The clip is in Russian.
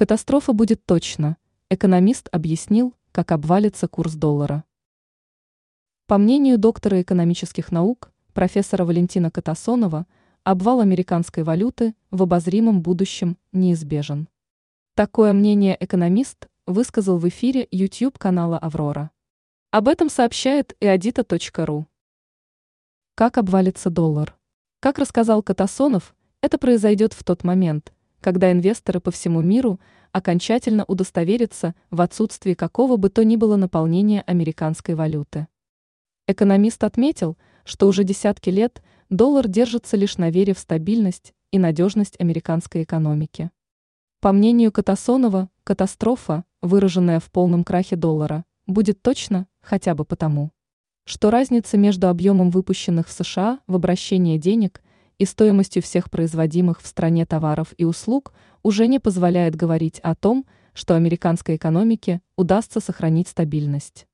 Катастрофа будет точно. Экономист объяснил, как обвалится курс доллара. По мнению доктора экономических наук, профессора Валентина Катасонова, обвал американской валюты в обозримом будущем неизбежен. Такое мнение экономист высказал в эфире YouTube-канала «Аврора». Об этом сообщает и адита.ру. Как обвалится доллар? Как рассказал Катасонов, это произойдет в тот момент, когда инвесторы по всему миру окончательно удостоверятся в отсутствии какого бы то ни было наполнения американской валюты. Экономист отметил, что уже десятки лет доллар держится лишь на вере в стабильность и надежность американской экономики. По мнению Катасонова, катастрофа, выраженная в полном крахе доллара, будет точно хотя бы потому, что разница между объемом выпущенных в США в обращение денег и стоимостью всех производимых в стране товаров и услуг уже не позволяет говорить о том, что американской экономике удастся сохранить стабильность.